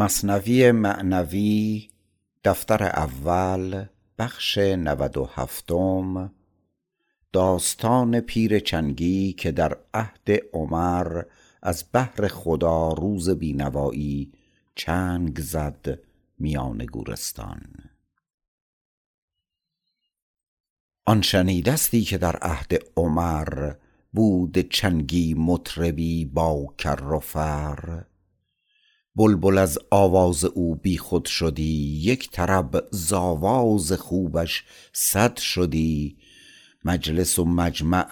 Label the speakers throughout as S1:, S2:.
S1: مصنوی معنوی دفتر اول بخش نود و هفتم داستان پیر چنگی که در عهد عمر از بهر خدا روز بینوایی چنگ زد میان گورستان. آن شنیدستی که در عهد عمر بود چنگی مطربی با کر و فر. بلبل از آواز او بی خود شدی یک طرب ز خوبش صد شدی. مجلس و مجمع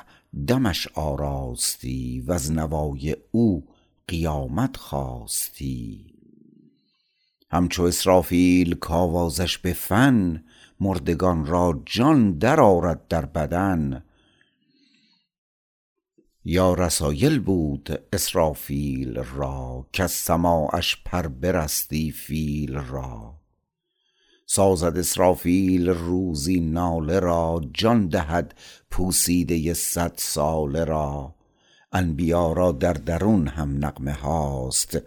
S1: دمش آراستی وز نوای او قیامت خاستی همچو اسرافیل کآوازش به فن مردگان را جان در آرد در بدن. یا رسایل بود اسرافیل را کز سماعش پر برستی فیل را. سازد اسرافیل روزی ناله را جان دهد پوسیده صد ساله را. انبیا را در درون هم نغمه هاست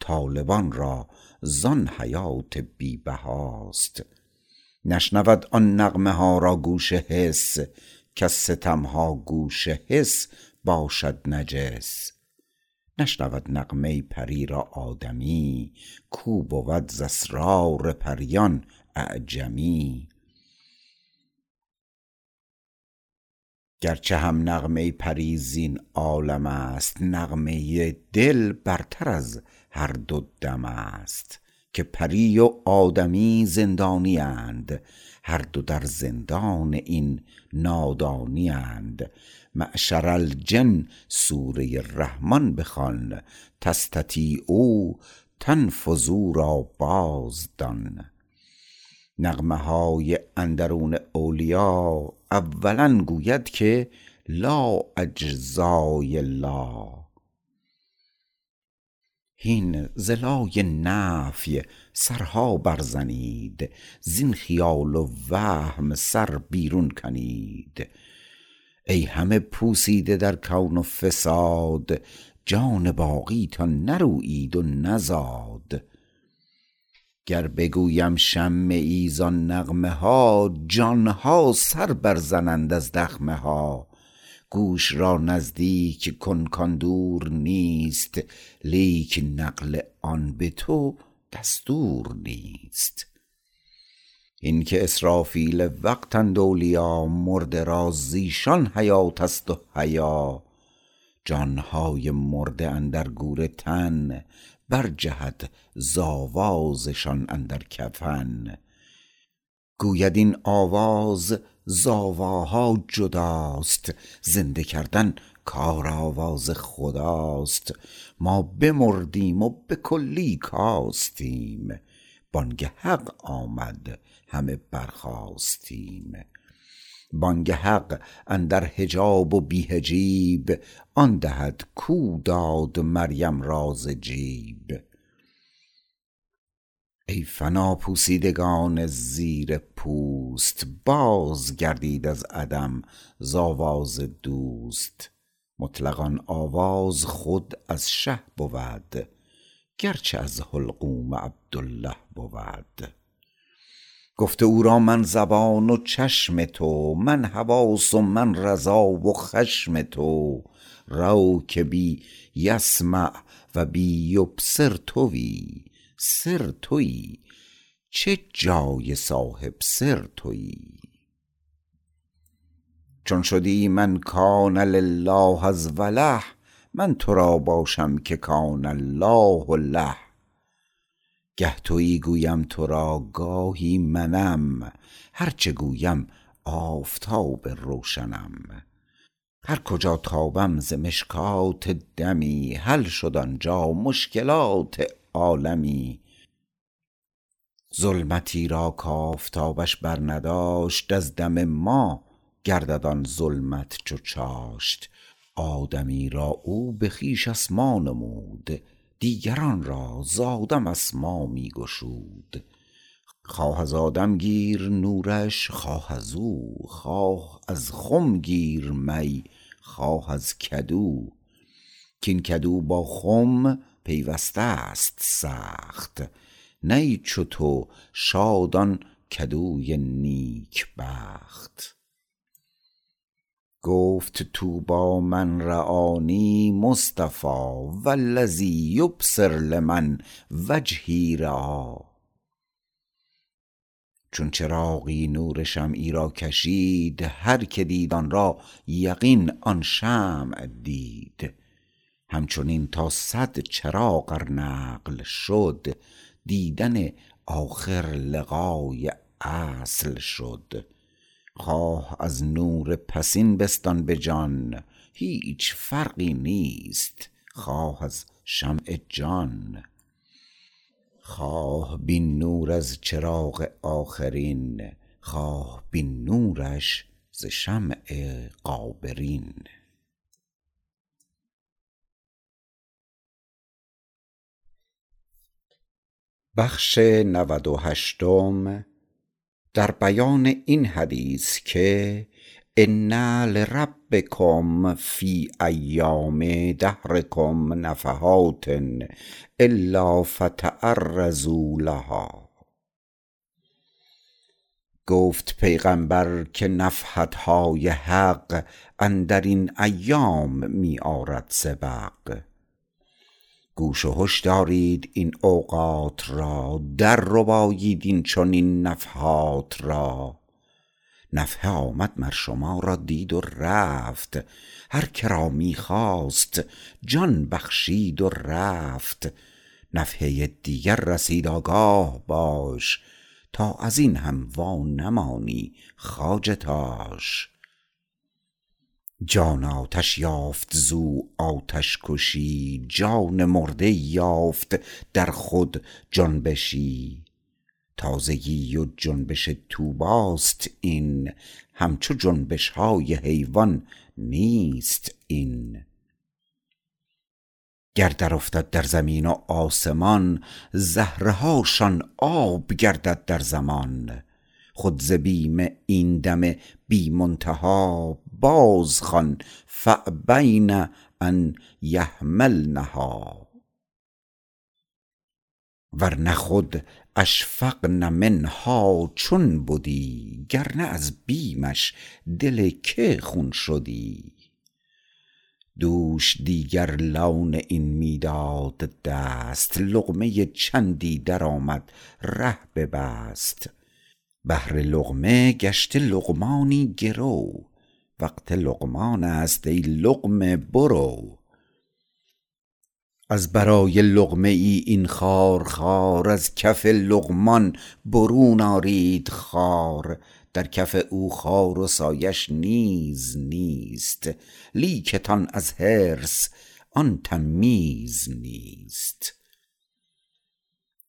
S1: طالبان را زان حیات بی بهاست نشنود آن نغمه ها را گوش حس کز ستم ها گوش حس باشد نجس. نشنود نغمه پری را آدمی کو بود ز پریان اعجمی. گرچه هم نغمه پری زین عالم است نغمه دل برتر از هر دو دم است که پری و آدمی زندانی اند. هر دو در زندان این نادانی اند. معشر الجن سوره رحمان بخوان تستطیعوا تنفذوا را بازدان. نغمه های اندرون اولیا اولا گوید که لا اجزای لا هین ز لای نفی سرها برزنید زین خیال و وهم سر بیرون کنید. ای همه پوسیده در کون و فساد جان باقیتان نرویید و نزاد. گر بگویم شمه ای زان نغمه ها جان ها سر برزنند از دخمه ها. گوش را نزدیک کن کان دور نیست لیک نقل آن به تو دستور نیست. این که اسرافیل وقتند اولیا مرده را زیشان حیات است و حیا جان های مرده اندر گور تن برجهد ز آوازشان اندر کفن. گوید این آواز ز آواها جداست. زنده کردن کار آواز خداست. ما بمردیم و به کلی کاستیم. بانگ حق آمد همه برخاستیم. بانگ حق اندر حجاب و بی حجیب آن دهد کو داد مریم را ز جیب. ای فنا پوسیدگان زیر پوست باز گردید از عدم ز آواز دوست. مطلق آن آواز خود از شه بود گرچه از حلقوم عبدالله بود. گفته او را من زبان و چشم تو من حواس و من رضا و خشم تو. رو که بی یسمع و بی یبصر توی. سر توی چه جای صاحب سر توی چون شدی من کان لله از وله من تو را باشم که کان الله له. گه تویی گویم تو را گاهی منم هر چه گویم آفتاب روشنم. هر کجا تابم ز مشکات دمی حل شد آنجا مشکلات عالمی. ظلمتی را کآفتابش بر نداشت از دم ما گردد آن ظلمت چو چاشت. آدمی را او به خویش اسما نمود دیگران را ز آدم اسما می گشود. خواه از آدم گیر نورش خواه ازو خواه از خم گیر می خواه از کدو. کاین کدو با خم پیوسته است سخت. نی چو تو شادان کدوی نیک بخت. گفت طوبی من رآنی مصطفی و الذی یبصر لمن وجهی رآی چون چراغی نور شمعی را کشید هر که دید آن را یقین آن شمع دید. همچنین تا صد چراغ نقل شد دیدن آخر لقای اصل شد. خواه از نور پسین بستان به جان هیچ فرقی نیست خواه از شمع جان. خواه بین نور از چراغ آخرین خواه بین نورش ز شمع غابرین بخش نود و هشتم در بیان این حدیث که ان لربکم فی ایام دهرکم نفحات الا فتعرضوا لها. گفت پیغمبر که نفحت های حق اندرین ایام می آرد سبق. گوش و هش دارید این اوقات را در ربایید این چنین نفحات را. نفحه آمد مر شما را دید و رفت هر که را می خواست جان بخشید و رفت. نفحه دیگر رسید آگاه باش تا ازین هم وا نمانی خواجه تاش. جان آتش یافت زو آتش کشی جان مرده یافت در خود جنبشی تازگی و جنبش طوباست این همچو جنبش های حیوان نیست این. گر در افتد در زمین و آسمان زهره هاشان آب گردد در زمان. خود ز بیم این دم بی منتها باز خوان فابین ان یحملنها. ورنه خود اشفقن منها چون بدی گرنه از بیمش دل که خون شدی. دوش دیگر لون این می داد دست لقمه چندی درآمد ره ببست. بهر لقمه گشته لقمانی گرو وقت لقمان است ای لقمه برو. از برای لقمه ای این خارخار از کف لقمان برون آرید خار. در کف او خار و سایش نیز نیست لیکتان از حرص آن تمیز نیست.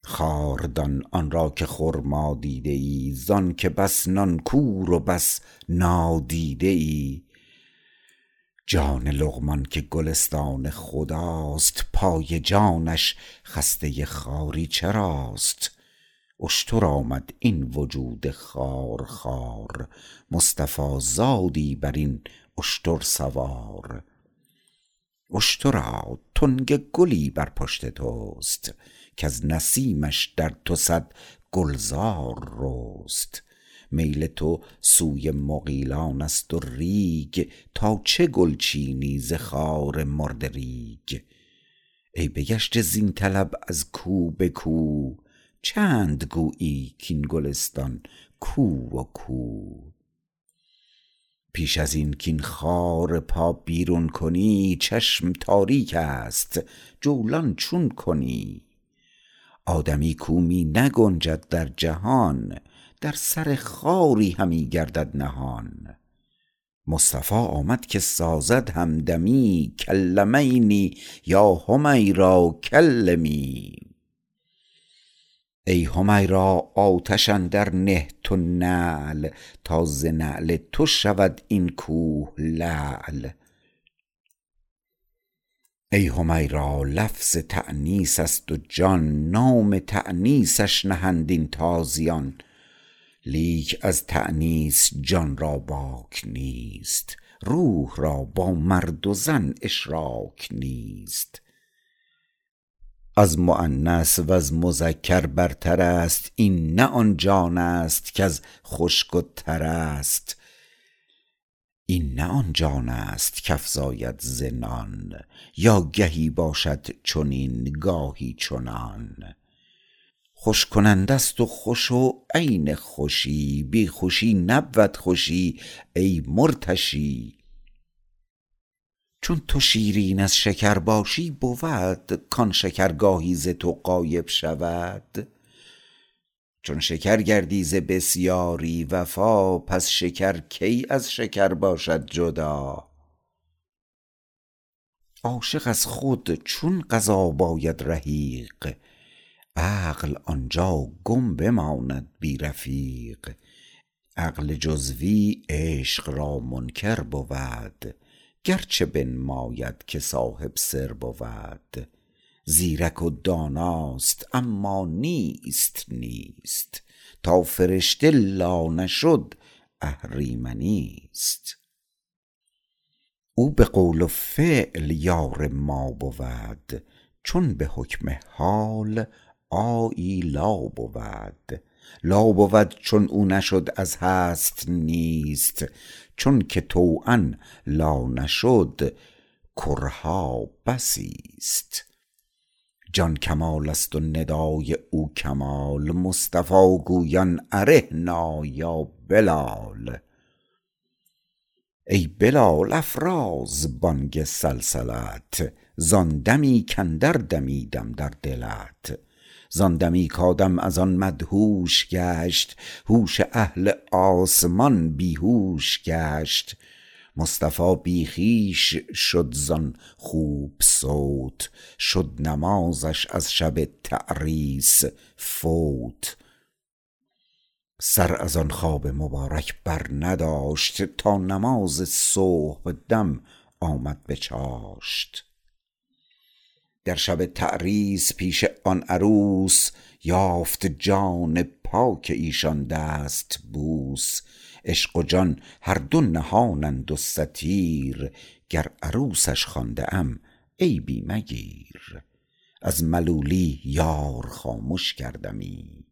S1: خار دان آن را که خرما دیده ای زانکه بس نان کور و بس نادیده ای. جان لقمان که گلستان خداست پای جانش خسته خاری چراست؟ اشتر آمد این وجود خارخوار مصطفی زادی برین اشتر سوار. اشترا تنگ گلی بر پشت توست کز نسیمش در تو صد گلزار رست. میل تو سوی مغیلان است و ریگ تا چه گل چینی ز خار مرده ریگ؟ ای بگشته زین طلب از کو به کو چند گویی کین گلستان کو و کو؟ پیش ازین کین خار پا بیرون کنی چشم تاریک است جولان چون کنی؟ آدمی کو می نگنجد در جهان در سر خاری همی گردد نهان. مصطفی آمد که سازد همدمی کلمینی یا حمیرا کلمی. ای حمیرا آتش اندر نه تو نعل تا ز نعل تو شود این کوه لعل. ای حمیرا لفظ تأنیس است و جان نام تأنیسش نهند این تازیان لیک از تأنیس جان را باک نیست روح را با مرد و زن اشراک نیست. از مؤنث و از مذکر برتر است این نه آن جان است کز خشک و تر است. این نه آن جان است کافزاید ز نان یا گهی باشد چنین گاهی چنان. خوش کننده است و خوش و عین خوشی بی خوشی نبود خوشی ای مرتشی. چون تو شیرین از شکر باشی بود کان شکر گاهی ز تو غایب شود. چون شکر گردی ز بسیاری وفا پس شکر کی از شکر باشد جدا؟ عاشق از خود چون قضا باید رحیق عقل آنجا گم بماند بی رفیق. عقل جزوی عشق را منکر بود گرچه بنماید که صاحب سر بود. زیرک و داناست اما نیست نیست. تا فرشته لا نشد اهریمنیست او به قول و فعل یار ما بود چون به حکم حال آیی لا بود. لا بود چون او نشد از هست نیست. چون که طوعا لا نشد کرها بسیست جان کمال است و ندای او کمال. مصطفی گویان ارحنا یا بلال. ای بلال افراز بانگ سلسلت. زان دمی کاندر دمیدم در دلت. زان دمی کآدم از آن مدهوش گشت. هوش اهل آسمان بی هوش گشت. مصطفی بی خویش شد زان خوب صوت شد نمازش از شب تعریس فوت. سر از آن خواب مبارک بر نداشت تا نماز صبح دم آمد به چاشت. در شب تعریس پیش آن عروس یافت جان پاک ایشان دست بوس. عشق و جان هر دو نهانند و ستیر گر عروسش خوانده ام عیبی مگیر. از ملولی یار خامش کردمی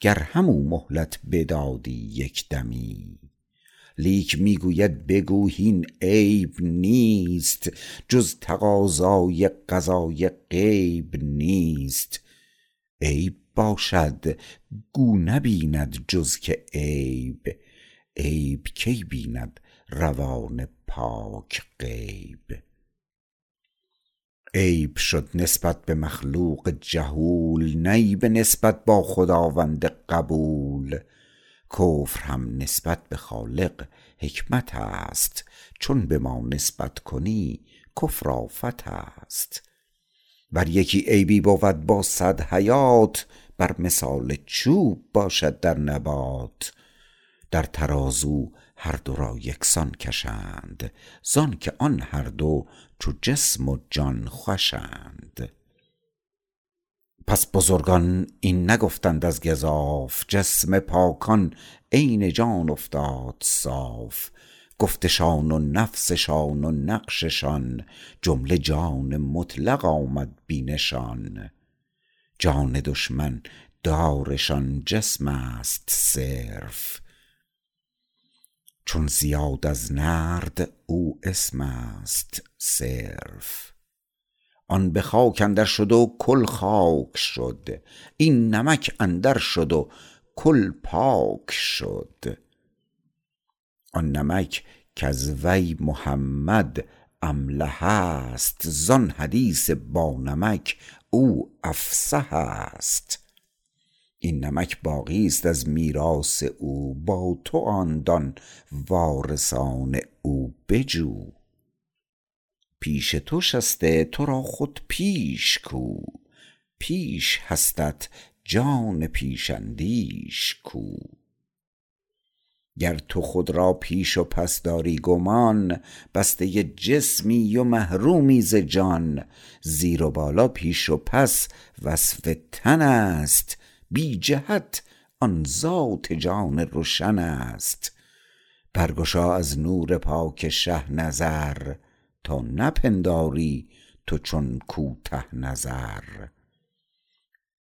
S1: گر همو مهلت بدادی یک دمی. لیک می گوید بگو هین عیب نیست جز تقاضای قضای غیب نیست. عیب باشد گو نبیند جز که عیب. عیب کی بیند روان پاک غیب؟ عیب شد نسبت به مخلوق جهول نی به نسبت با خداوند قبول. کفر هم نسبت به خالق حکمت است چون به ما نسبت کنی کفر آفت است. ور یکی عیبی بود با صد حیات بر مثال چوب باشد در نبات. در ترازو هر دو را یکسان کشند زانکه آن هر دو چو جسم و جان خوشند. پس بزرگان این نگفتند از گزاف جسم پاکان عین جان افتاد صاف. گفتشان و نفسشان و نقششان جمله جان مطلق آمد بی نشان جان دشمن دارشان جسم است صرف. چون زیاد از نرد او اسم است صرف. آن به خاک اندر شد و کل خاک شد. این نمک اندر شد و کل پاک شد. آن نمک کز وی محمد امله است. زان حدیث با نمک او افصح است. این نمک باقی است از میراث او با تو آن دان وارثان او بجو. پیش تو شسته تو را خود پیش کو. پیش هستت جان پیش اندیش کو. گر تو خود را پیش و پس داری گمان بسته جسمی و محرومی ز جان. زیر و بالا پیش و پس وصف تن است بی جهت آن ذات جان روشن است. برگشا از نور پاک شه نظر تا نپنداری تو چون کوته نظر.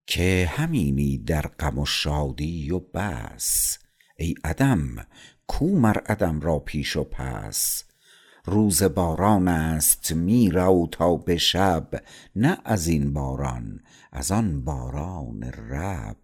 S1: که همینی در غم و شادی و بس. ای عدم کو مر عدم را پیش و پس؟ روز باران است می رو تا به شب. نه ازین باران از آن باران رب.